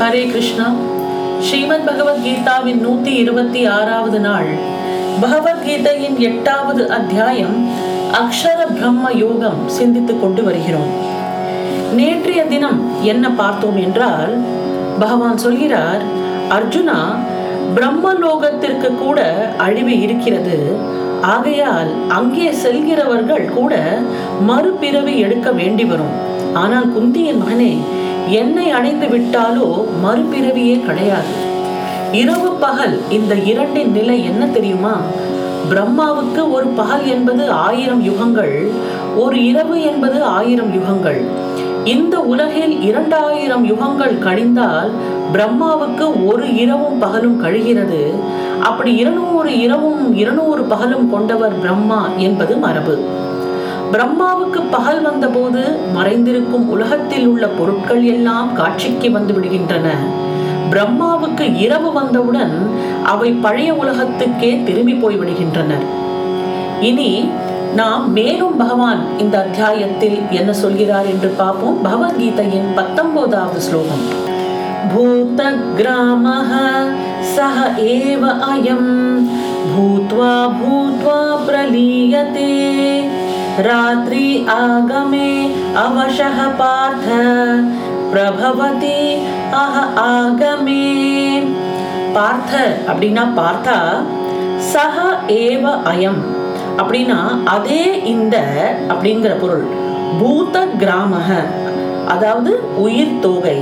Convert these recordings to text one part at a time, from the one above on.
ஹரே கிருஷ்ணா ஸ்ரீமத் பகவத்கீதாவின் நூத்தி இருபத்தி ஆறாவது நாள் பகவத்கீதையின் எட்டாவது அத்தியாயம் அக்ஷர பிரம்ம யோகம் சிந்தித்துக் கொண்டு வருகிறோம் நேற்றைய தினம் என்ன பார்த்தோம் என்றால் பகவான் சொல்கிறார் அர்ஜுனா பிரம்மலோகத்திற்கு கூட அழிவு இருக்கிறது ஆகையால் அங்கே செல்கிறவர்கள் கூட மறுபிறவி எடுக்க வேண்டி வரும் ஆனால் குந்தியின் மகனே என்னை அடைந்து விட்டாலோ மறுபிறவியே கிடையாது. இரவு பகல் இந்த இரண்டின் நிலை என்ன தெரியுமா? பிரம்மாவுக்கு ஒரு பகல் என்பது ஆயிரம் யுகங்கள் ஒரு இரவு என்பது ஆயிரம் யுகங்கள். இந்த உலகில் இரண்டாயிரம் யுகங்கள் கழிந்தால் பிரம்மாவுக்கு ஒரு இரவும் பகலும் கழிகிறது. அப்படி இருநூறு இரவும் இருநூறு பகலும் கொண்டவர் பிரம்மா என்பது மரபு. பிரம்மாவுக்கு பகல் வந்தபோது மறைந்திருக்கும் உலகத்தில் உள்ள பொருட்கள் எல்லாம் காட்சிக்கு வந்து விடுகின்றன. பிரம்மாவுக்கு இரவு வந்தவுடன் அவை பழைய உலகத்துக்கே திரும்பி போய் விடுகின்றனர். இனி நாம் மேலும் பகவான் இந்த அத்தியாயத்தில் என்ன சொல்கிறார் என்று பார்ப்போம். பகவத்கீதையின் பத்தொன்பதாவது ஸ்லோகம். பூத கிராம சஹ ஏவ அயம் பூத்வா பூத்வா பிரலீயதே ராத்திரி ஆகமே अवशः பார்த்த பிரபவதி அஹ ஆகமே பார்த்த அப்படின்னா பார்த்தா சஹ ஏவ அயம் அப்படின்னா அதே இந்த அப்படிங்கிற பொருள் பூத கிராமக அதாவது உயிர் தொகை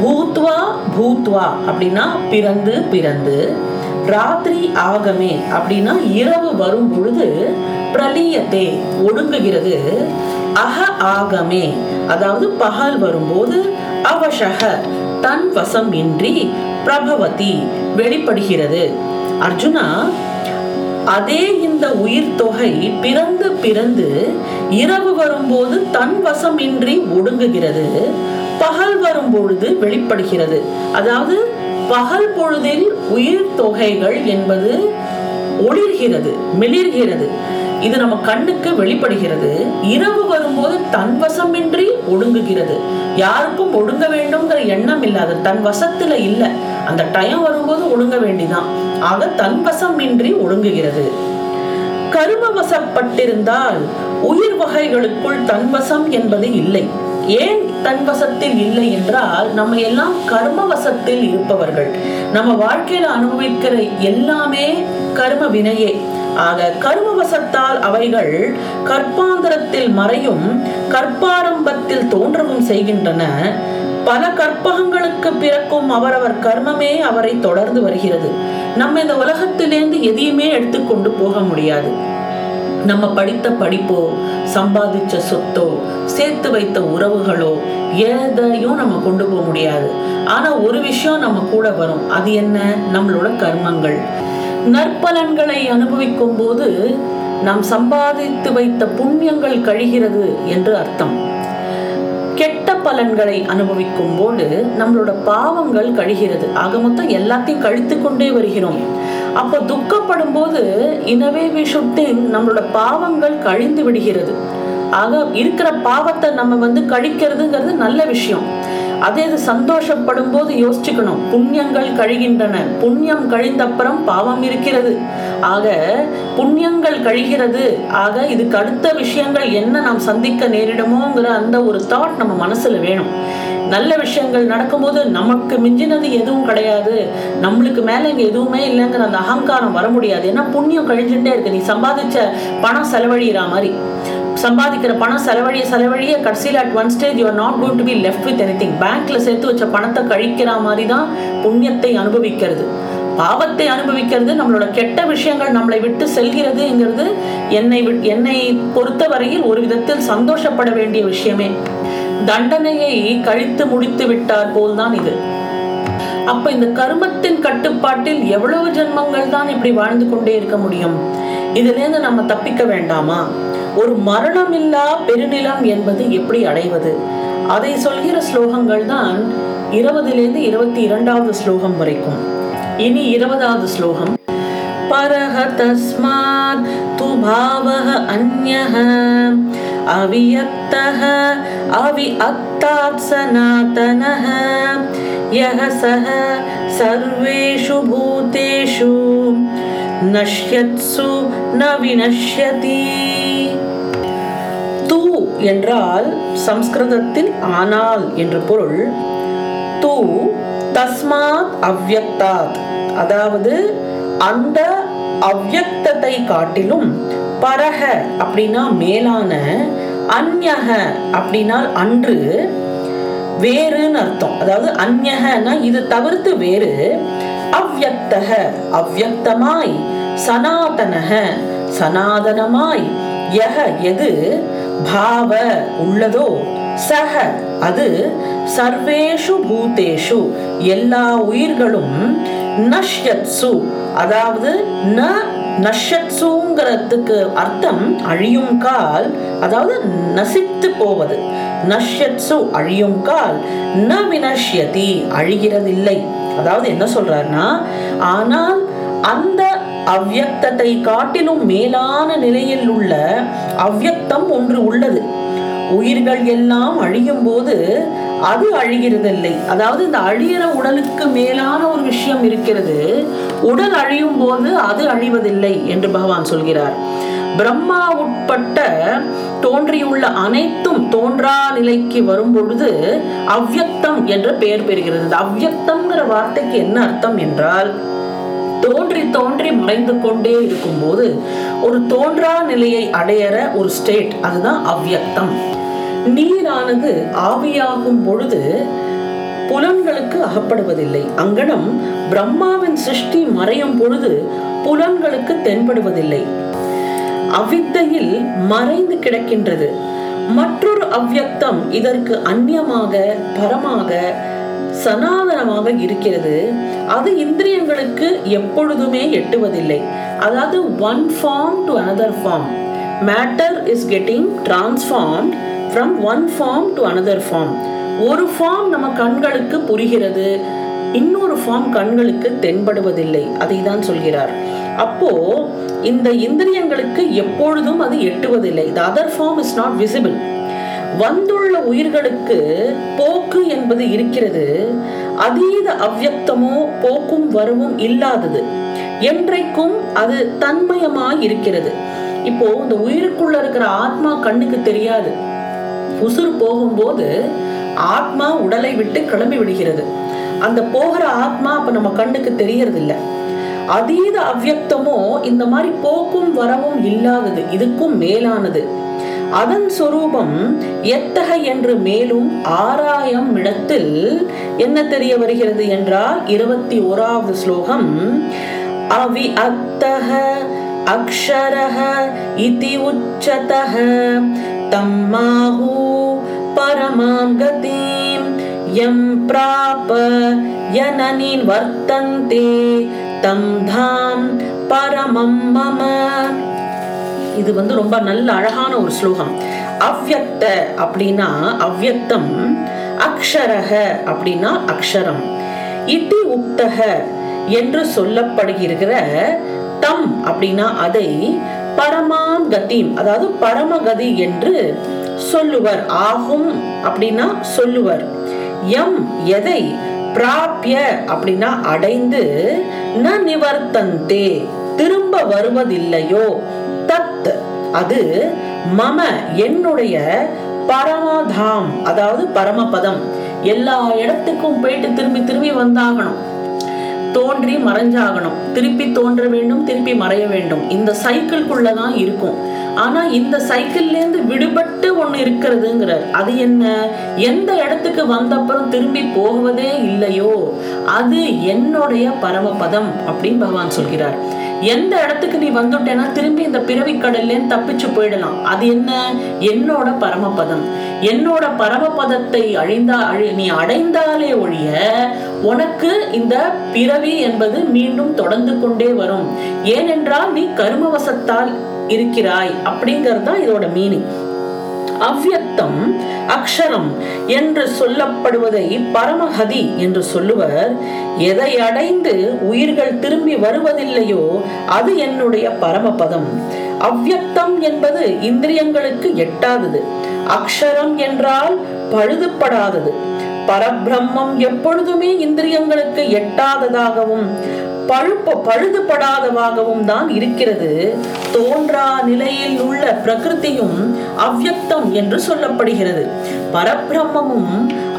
பூத்வா பூத்வா அப்படின்னா பிறந்து பிறந்து ராத்திரி ஆகமே அப்படின்னா இரவு வரும் பொழுது பிரலியத்தை ஒடுங்குகிறது. அக ஆகமே. அதாவது பகல் வரும்போது அவஷக தன் வசம் இன்றி பிரபவதி வெளிப்படுகிறது. அர்ஜுனா அதே இந்த உயிர் தொகை பிறந்து பிறந்து இரவு வரும்போது தன் வசம் இன்றி ஒடுங்குகிறது. பகல் வரும் பொழுது வெளிப்படுகிறது. அதாவது பகல் பொழுதில் உயிர் தொகைகள் என்பது ஒளிர்கிறது மிளிர்கிறது. இது நம்ம கண்ணுக்கு வெளிப்படுகிறது. இரவு வரும்போது தன் வசமின்றி ஒடுங்குகிறது. யாருக்கும் ஒடுங்க வேண்டும்ங்கிற எண்ணம் இல்லாத தன் வசத்துல இல்ல. அந்த டைம் வரும்போது ஒடுங்க வேண்டிதான். ஆக தன் வசமின்றி ஒடுங்குகிறது. கரும வசப்பட்டிருந்தால் உயிர் வகைகளுக்குள் தன்வசம் என்பது இல்லை. ஏன் தன்வசத்தில் இல்லை என்றால் நம்ம எல்லாம் கர்ம வசத்தில் இருப்பவர்கள். நம்ம வாழ்க்கையில அனுபவிக்கிற எல்லாமே கர்ம வினையே. ஆக கர்மவசத்தால் அவைகள் கற்பாந்தரத்தில் மறையும் கற்பாரம்பத்தில் தோன்றவும் செய்கின்றன. பல கற்பகங்களுக்கு பிறக்கும் அவரவர் கர்மமே அவரை தொடர்ந்து வருகிறது. நம்ம இந்த உலகத்திலேருந்து எதையுமே எடுத்துக்கொண்டு போக முடியாது. நம்ம படித்த படிப்போ சம்பாதிச்ச சொத்தோ சேர்த்து வைத்த உறவுகளோ எதையும் நம்ம கொண்டு போக முடியாது. ஆனா ஒரு விஷயம் நம்ம கூட வரும். அது என்ன? நம்மளோட கர்மங்கள். நற்பலன்களை அனுபவிக்கும் போது நாம் சம்பாதித்து வைத்த புண்ணியங்கள் கழிகிறது என்று அர்த்தம். கெட்ட பலன்களை அனுபவிக்கும் போது நம்மளோட பாவங்கள் கழிகிறது. ஆக மொத்தம் எல்லாத்தையும் கழித்து கொண்டே வருகிறோம். அப்போ துக்கப்படும் போது இனவே விஷுத்தின் நம்மளோட பாவங்கள் கழிந்து விடுகிறது. ஆக இருக்கிற பாவத்தை நம்ம வந்து கழிக்கிறதுங்கிறது நல்ல விஷயம். அதே இது சந்தோஷப்படும் போது யோசிச்சுக்கணும். புண்ணியங்கள் கழிகின்றன. புண்ணியம் கழிந்தப்புறம் பாவம் இருக்கிறது. ஆக புண்ணியங்கள் கழிகிறது. ஆக இதுக்கு அடுத்த விஷயங்கள் என்ன நாம் சந்திக்க நேரிடுமோங்கிற அந்த ஒரு தாட் நம்ம மனசுல வேணும். நல்ல விஷயங்கள் நடக்கும்போது நமக்கு மிஞ்சினது எதுவும் கிடையாது. நம்மளுக்கு மேலே இங்கே எதுவுமே இல்லைங்கிற அந்த அகங்காரம் வர முடியாது. ஏன்னா புண்ணியம் கழிஞ்சுட்டே இருக்கு. நீ சம்பாதிச்ச பணம் செலவழிகிற மாதிரி. சம்பாதிக்கிற பணம் செலவழிய செலவழிய கடைசியில் at one stage you're not going to be left with anything பேங்க்ல சேர்த்து வச்ச பணத்தை கழிக்கிற மாதிரி தான் புண்ணியத்தை அனுபவிக்கிறது. பாவத்தை அனுபவிக்கிறது நம்மளோட கெட்ட விஷயங்கள் நம்மளை விட்டு செல்கிறதுங்கிறது என்னை என்னை பொறுத்த வரையில் ஒரு விதத்தில் சந்தோஷப்பட வேண்டிய விஷயமே. தண்டனையை கழித்து முடித்து விட்டார் போல்தான் இது. அப்ப இந்த கருமத்தின் கட்டுப்பாட்டில் எவ்வளவு ஜென்மங்கள் தான் இப்படி வாழ்ந்து கொண்டே இருக்க முடியும்? இதுலேருந்து நம்ம தப்பிக்க வேண்டாமா? ஒரு மரணமில்லா பெருநிலம் என்பது எப்படி அடைவது? அதை சொல்கிற ஸ்லோகங்கள் தான் இருபதிலிருந்து இருபத்தி இரண்டாவது ஸ்லோகம் வரைக்கும். இனி இருபதாவது ஸ்லோகம். பரஹ தஸ்மாத் து பாவः அந்யः அவி அத்தாத் சனாதனः யஹ சஹ சர்வேஷு பூதேஷு. நஷ்யத்சு ந வினஷ்யதீ என்றால் சம்ஸ்கிருதத்தில் ஆனால் என்று பொருள் தூ தஸ்மாத் அவ்யக்தாத் அதாவது அந்த அவ்யக்தத்தை காட்டிலும் பரக அப்படின்னா மேலான அந்யக அப்படின்னால் அன்று வேறுன்னு அர்த்தம். அதாவது அந்யகனா இது தவிர்த்து வேறு. அவ்யக்தக அவ்யக்தமாய் சனாதனக சனாதனமாய் யக எது? பாவ உள்ளதோ? சக. அது சர்வேஷு பூதேஷு. எல்லா உயிர்களும் நஷ்யத்சு. அதாவது ந நஷ்யத்சுங்கிறதுக்கு அர்த்தம் அழியும் கால் அதாவது நசித்து போவது. நஷ்யத்சு அழியும் கால் ந வினஷ்யதி அழிகிறதில்லை. அதாவது என்ன சொல்றாருன்னா ஆனால் அந்த அவ்யக்தத்தை காட்டிலும் மேலான நிலையில் உள்ள சத்தம் ஒன்று உள்ளது. உயிர்கள் எல்லாம் அழியும் போது அது அழிகிறதில்லை. அதாவது இந்த அழியிற உடலுக்கு மேலான ஒரு விஷயம் இருக்கிறது. உடல் அழியும் போது அது அழிவதில்லை என்று பகவான் சொல்கிறார். பிரம்மா உட்பட்ட தோன்றியுள்ள அனைத்தும் தோன்றா நிலைக்கு வரும் பொழுது அவ்யக்தம் என்ற பெயர் பெறுகிறது. இந்த வார்த்தைக்கு என்ன அர்த்தம் என்றால் தோன்றி தோன்றி மறைந்து கொண்டே இருக்கும்போது ஒரு தோன்றா நிலையை அடையற ஒரு ஸ்டேட் அதுதான் அவ்வியக்தம். நீரானது ஆவியாகும் பொழுது புலன்களுக்கு அகப்படுவதில்லை. அங்கனம் பிரம்மாவின் சிருஷ்டி மறையும் பொழுது புலன்களுக்கு தென்படுவதில்லை. அவித்தையில் மறைந்து கிடக்கின்றது. மற்றொரு அவ்வியக்தம் இதற்கு அந்நியமாக பரமாக சனாதனமாக இருக்கிறது. அது இந்திரியங்களுக்கு எப்பொழுதுமே எட்டுவதில்லை. அதாவது one form to another form matter is getting transformed from one form to another form ஒரு ஃபார்ம் நம்ம கண்களுக்கு புரிகிறது. இன்னொரு ஃபார்ம் கண்களுக்கு தென்படுவதில்லை. அதை தான் சொல்கிறார். அப்போ இந்த இந்திரியங்களுக்கு எப்பொழுதும் அது எட்டுவதில்லை. The other form is not visible வந்துள்ள உயிர்களுக்கு போக்கு என்பது இருக்கிறது. அதீத அவ்யக்தமோ போக்கும் வரவும் இல்லாதது. என்றைக்கும் அது தன்மயமாய் இருக்கிறது. இப்போ இந்த உயிருக்குள்ள இருக்கிற ஆத்மா கண்ணுக்கு தெரியாது. உசுறு போகும்போது ஆத்மா உடலை விட்டு கிளம்பி விடுகிறது. அந்த போகிற ஆத்மா அப்ப நம்ம கண்ணுக்கு தெரியறது இல்ல அதீத அவ்யக்தமோ இந்த மாதிரி போக்கும் வரவும் இல்லாதது இதுக்கும் மேலானது. அதன் சொரூபம் எத்தக என்று மேலும் ஆறாயம் இடத்தில் என்ன தெரிய வருகிறது என்றால் இருபத்தி ஓராவது ஸ்லோகம் அவி அத்தக அக்ஷரக இதி உச்சதக தம்மாஹு பரமாம் கதீம் யம் பிராப யனனின் வர்த்தந்தே தம் தாம் பரமம் மம இது வந்து ரொம்ப நல்ல அழகான ஒரு ஸ்லோகம். அவ்யக்த அப்படின்னா அவ்யக்தம் அக்ஷரக அப்படின்னா அக்ஷரம். இட்டி உக்தக என்று சொல்லப்படுகிற தம் அப்படின்னா அதை பரமாம் கதிம் அதாவது பரமகதி என்று சொல்லுவர். ஆகும் அப்படின்னா சொல்லுவர். எம் எதை பிராபிய அப்படின்னா அடைந்து ந நிவர்த்தந்தே திரும்ப வருவதில்லையோ தத் அது மம என்னுடைய பரமதாம் அதாவது பரமபதம். எல்லா இடத்துக்கும் போயிட்டு திரும்பி திரும்பி வந்தாகணும். தோன்றி மறைஞ்சாகணும். திருப்பி தோன்ற வேண்டும் திருப்பி மறைய வேண்டும். இந்த சைக்கிள்குள்ளதான் இருக்கும். ஆனா இந்த சைக்கிள்ல இருந்து விடுபட்டு ஒண்ணு இருக்கிறதுங்கிறார். அது என்ன? எந்த இடத்துக்கு வந்தப்புறம் திரும்பி போவதே இல்லையோ அது என்னுடைய பரமபதம் அப்படின்னு பகவான் சொல்கிறார். எந்த இடத்துக்கு நீ வந்துட்டேன்னா திரும்பி இந்த பிறவி கடல்ல தப்பிச்சு போயிடலாம். அது என்ன? என்னோட பரமபதம். என்னோட பரமபதத்தை அழிந்தா அழி நீ அடைந்தாலே ஒழிய உனக்கு இந்த பிறவி என்பது மீண்டும் தொடர்ந்து கொண்டே வரும். ஏனென்றால் நீ கருமவசத்தால் இருக்கிறாய். அப்படிங்கிறது தான் இதோட மீனிங் அர்த்தம் அக்ஷரம் என்று சொல்லப்படுவதை பரமஹதி என்று சொல்லுவர். எதை அடைந்து உயிர்கள் திரும்பி வருவதில்லையோ அது என்னுடைய பரமபதம். அவ்யக்தம் என்பது இந்திரியங்களுக்கு எட்டாதது. அக்ஷரம் என்றால் பழுதுபடாதது. பரபிரம்மம் எப்பொழுதுமே இந்திரியங்களுக்கு எட்டாததாகவும் பழுப்ப பழுதுபடாதவாகவும் தான் இருக்கிறது. தோன்றா நிலையில் உள்ள பிரகிருதியும் அவ்யக்தம் என்று சொல்லப்படுகிறது. பரபிரம்மமும்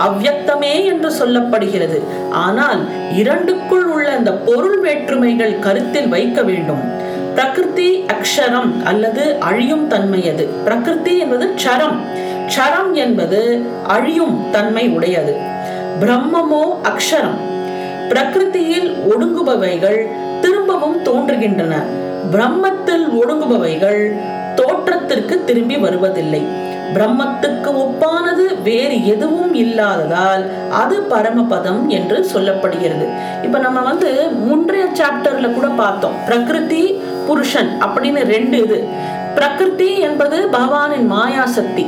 அவ்யக்தமே என்று சொல்லப்படுகிறது. ஆனால் இரண்டுக்குள் உள்ள அந்த பொருள் வேற்றுமைகள் கருத்தில் வைக்க வேண்டும். பிரகிருதி அக்ஷரம் அல்லது அழியும் தன்மையது பிரகிருதி என்பது சரம். க்ஷரம் என்பது அழியும் தன்மை உடையது. பிரம்மமோ அக்ஷரம். பிரகிருதியில் ஒடுங்குபவைகள் திரும்பவும் தோன்றுகின்றன. பிரம்மத்தில் ஒடுங்குபவைகள் தோற்றத்திற்கு திரும்பி வருவதில்லை. பிரம்மத்துக்கு ஒப்பானது வேறு எதுவும் இல்லாததால் அது பரமபதம் என்று சொல்லப்படுகிறது. இப்ப நம்ம வந்து முன்றைய சாப்டர்ல கூட பார்த்தோம். பிரகிருதி புருஷன் அப்படின்னு ரெண்டு இது. பிரகிருதி என்பது பகவானின் மாயா சக்தி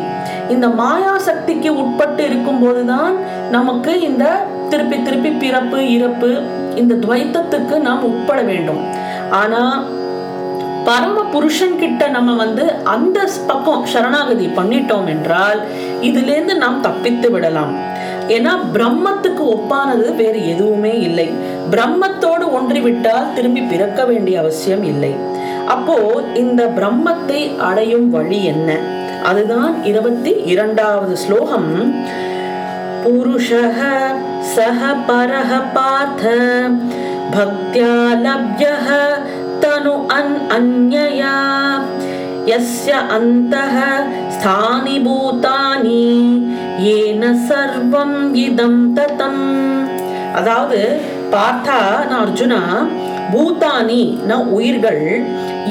இந்த மாயா சக்திக்கு உட்பட்டு இருக்கும் போதுதான் நமக்கு இந்த திருப்பி திருப்பி பிறப்பு இறப்பு இந்த துவைத்தத்துக்கு நாம் உட்பட வேண்டும். ஆனா பரம புருஷன் கிட்ட நம்ம வந்து அந்த பக்கம் சரணாகதி பண்ணிட்டோம் என்றால் இதிலிருந்து நாம் தப்பித்து விடலாம். ஏன்னா பிரம்மத்துக்கு ஒப்பானது வேறு எதுவுமே இல்லை. பிரம்மத்தோடு ஒன்றிவிட்டால் திரும்பி பிறக்க வேண்டிய அவசியம் இல்லை. அப்போ இந்த பிரம்மத்தை அடையும் வழி என்ன அதுதான் இருபத்தி இரண்டாவது ஸ்லோகம் புருஷः सः परः पार्थ भक्त्या लभ्यः तनु अन् अन्यया यस्य अन्तः स्थानि भूतानि येन सर्वम् இதம் ததம் அதாவது பார்த்தா நான் அர்ஜுனா பூதானி ந உயிர்கள்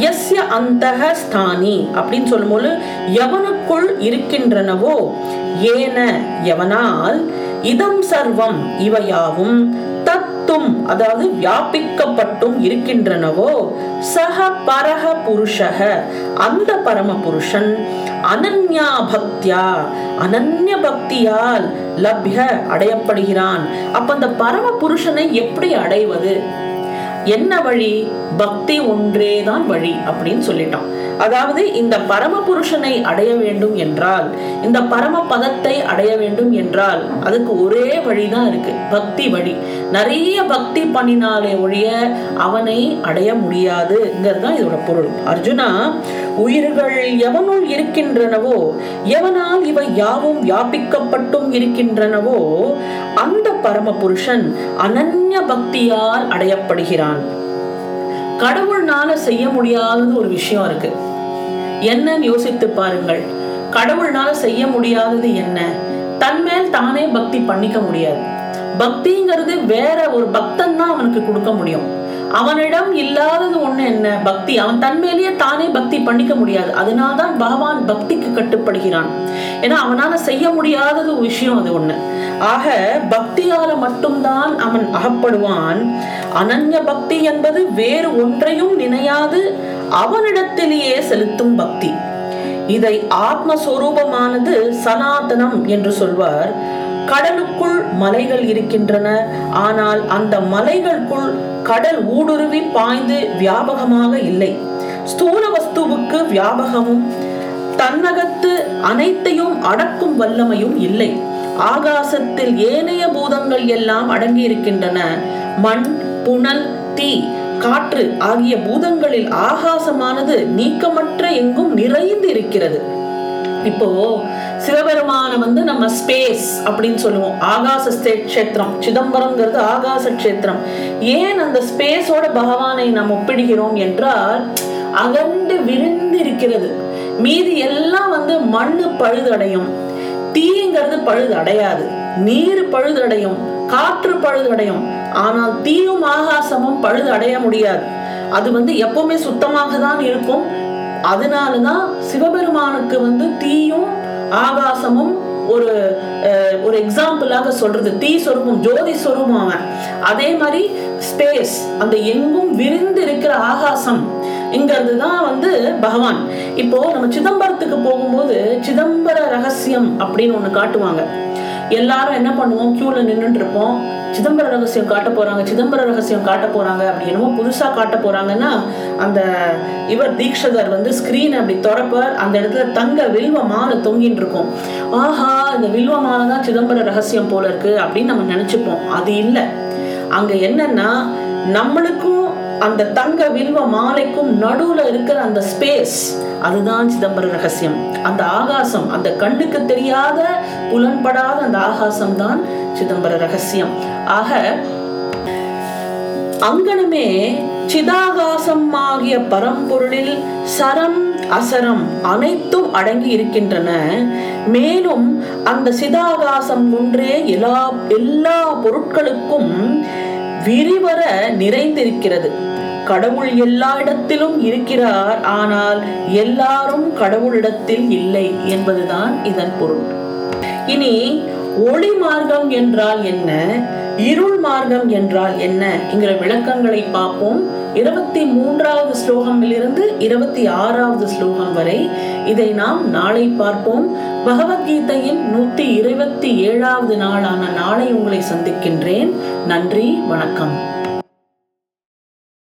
எஸ்ய அந்தக ஸ்தானி அப்படின்னு சொல்லும்போது எவனுக்குள் இருக்கின்றனவோ? ஏன எவனால் இதம் சர்வம் இவையாவும் தத்தும் அதாவது வியாபிக்கப்பட்டும் இருக்கின்றனவோ? சக பரக புருஷக அந்த பரம புருஷன் அனன்யா பக்தியா அனன்ய பக்தியால் லப்ய அடையப்படுகிறான். அப்ப அந்த பரம புருஷனை எப்படி அடைவது? என்ன வழி? பக்தி ஒன்றேதான் வழி அப்படின்னு சொல்லிட்டான். அதாவது இந்த பரம புருஷனை அடைய வேண்டும் என்றால் இந்த பரம பதத்தை அடைய வேண்டும் என்றால் அதுக்கு ஒரே வழிதான் இருக்கு பக்தி வழி. நிறைய பக்தி பண்ணினாலே ஒழிய அவனை அடைய முடியாதுங்கிறது இதோட பொருள். அர்ஜுனா உயிர்கள் எவனுள் இருக்கின்றனவோ எவனால் இவை யாவும் வியாபிக்கப்பட்டும் இருக்கின்றனவோ அந்த பரம புருஷன் அனன்ய பக்தியால் அடையப்படுகிறான். கடவுள்னால செய்ய முடியாதது ஒரு விஷயம் இருக்கு. என்னன்னு யோசித்து பாருங்கள். கடவுள்னால செய்ய முடியாதது என்ன? தன்மேல் தானே பக்தி பண்ணிக்க முடியாது. பக்திங்கிறது வேற ஒரு பக்தன் தான் அவனுக்கு கொடுக்க முடியும். அவனிடம் இல்லாதது ஒண்ணு என்ன? பக்தி. அவன் தன்மையிலேயே தானே பக்தி பண்ணிக்க முடியாது. அதனால்தான் பகவான் பக்திக்கு கட்டுப்படுகிறான். ஏன்னா அவனால செய்ய முடியாதது விஷயம் அது ஒண்ணு. ஆக பக்தியால மட்டும்தான் அவன் அகப்படுவான். அனன்ய பக்தி என்பது வேறு ஒன்றையும் நினையாது. அவனிடத்திலேயே செலுத்தும் பக்தி. இதை ஆத்மஸ்வரூபமானது சனாதனம் என்று சொல்வார். கடலுக்குள் மலைகள் இருக்கின்றன. ஆனால் அந்த மலைகளுக்குள் கடல் ஊடுருவி பாய்ந்து வியாபகமாக இல்லை. ஸ்தூல வஸ்துவுக்கு வியாபகமும் தன்னகத்து அனைத்தையும் அடக்கும் வல்லமையும் இல்லை. ஆகாசத்தில் ஏனைய பூதங்கள் எல்லாம் அடங்கி இருக்கின்றன மண் புனல் தீ காற்று ஆகிய பூதங்களில் ஆகாசமானது நீக்கமற்ற எங்கும் நிறைந்து இருக்கிறது இப்போ சிவபெருமான வந்து நம்ம ஸ்பேஸ் அப்படின்னு சொல்லுவோம். ஆகாச கஷேத்திரம். சிதம்பரம்ங்கிறது ஆகாச கஷேத்திரம். ஏன் அந்த ஸ்பேஸோட பகவானை நாம் ஒப்பிடுகிறோம் என்றால் அகண்டு விரிந்து இருக்கிறது மீதி எல்லாம் வந்து மண்ணு பழுதடையும். தீங்கிறது பழுது அடையாது நீர் பழுதடையும். காற்று பழுதடையும். ஆனால் தீயும் ஆகாசமும் பழுது அடைய முடியாது. அது வந்து எப்பவுமே சுத்தமாக தான் இருக்கும். அதனாலதான் சிவபெருமானுக்கு வந்து தீயும் ஆகாசமும் ஒரு ஒரு எக்ஸாம்பிளாக சொல்றது. தீ சொரூபம் ஜோதி சொரூபம் அவன். அதே மாதிரி ஸ்பேஸ் அந்த எங்கும் விரிந்து இருக்கிற ஆகாசம் இங்கிறது தான் வந்து பகவான். இப்போ நம்ம சிதம்பரத்துக்கு போகும்போது சிதம்பர ரகசியம் அப்படின்னு ஒண்ணு காட்டுவாங்க. எல்லாரும் என்ன பண்ணுவோம்? கியூல நின்றுட்டு இருப்போம் சிதம்பர ரகசியம் காட்ட போறாங்க சிதம்பர ரகசியம் காட்ட போறாங்க அப்படி என்னமோ புதுசா காட்ட போறாங்கன்னா அந்த இவர் தீக்ஷதர் வந்து ஸ்கிரீன் அப்படி திறப்பார். அந்த இடத்துல தங்க வில்வ மாலை தொங்கின்னு இருக்கும் ஆஹா இந்த வில்வ மாலை தான் சிதம்பர ரகசியம் போல இருக்கு அப்படின்னு நம்ம நினைச்சுப்போம். அது இல்லை. அங்க என்னன்னா நம்மளுக்கும் அந்த தங்க வில்வ மாலைக்கும் நடுவுல இருக்கிற அந்த ஸ்பேஸ் அதுதான் சிதம்பர ரகசியம். அந்த ஆகாசம் அந்த கண்ணுக்கு தெரியாத புலன்படாத அந்த ஆகாசம் தான் சிதம்பர ரகசியம். ஆக அங்கனமே சிதாகாசம் ஆகிய பரம்பொருளில் சரம் அசரம் அனைத்தும் அடங்கி இருக்கின்றன. மேலும் அந்த சிதாகாசம் ஒன்றே எல்லா எல்லா பொருட்களுக்கும் விரிவர நிறைந்திருக்கிறது. கடவுள் எல்லா இடத்திலும் இருக்கிறார். ஆனால் எல்லாரும் கடவுளிடத்தில் இல்லை என்பதுதான் இதன் பொருள். இனி ஒளி மார்க்கம் என்றால் என்ன? இருள் மார்க்கம் என்றால் என்ன? என்கிற விளக்கங்களை பார்ப்போம். இருபத்தி மூன்றாவது ஸ்லோகமிலிருந்து இருபத்தி ஆறாவது ஸ்லோகம் வரை இதை நாம் நாளை பார்ப்போம். பகவத்கீதையின் நூத்தி இருபத்தி ஏழாவது நாளான நாளை உங்களை சந்திக்கின்றேன். நன்றி வணக்கம்.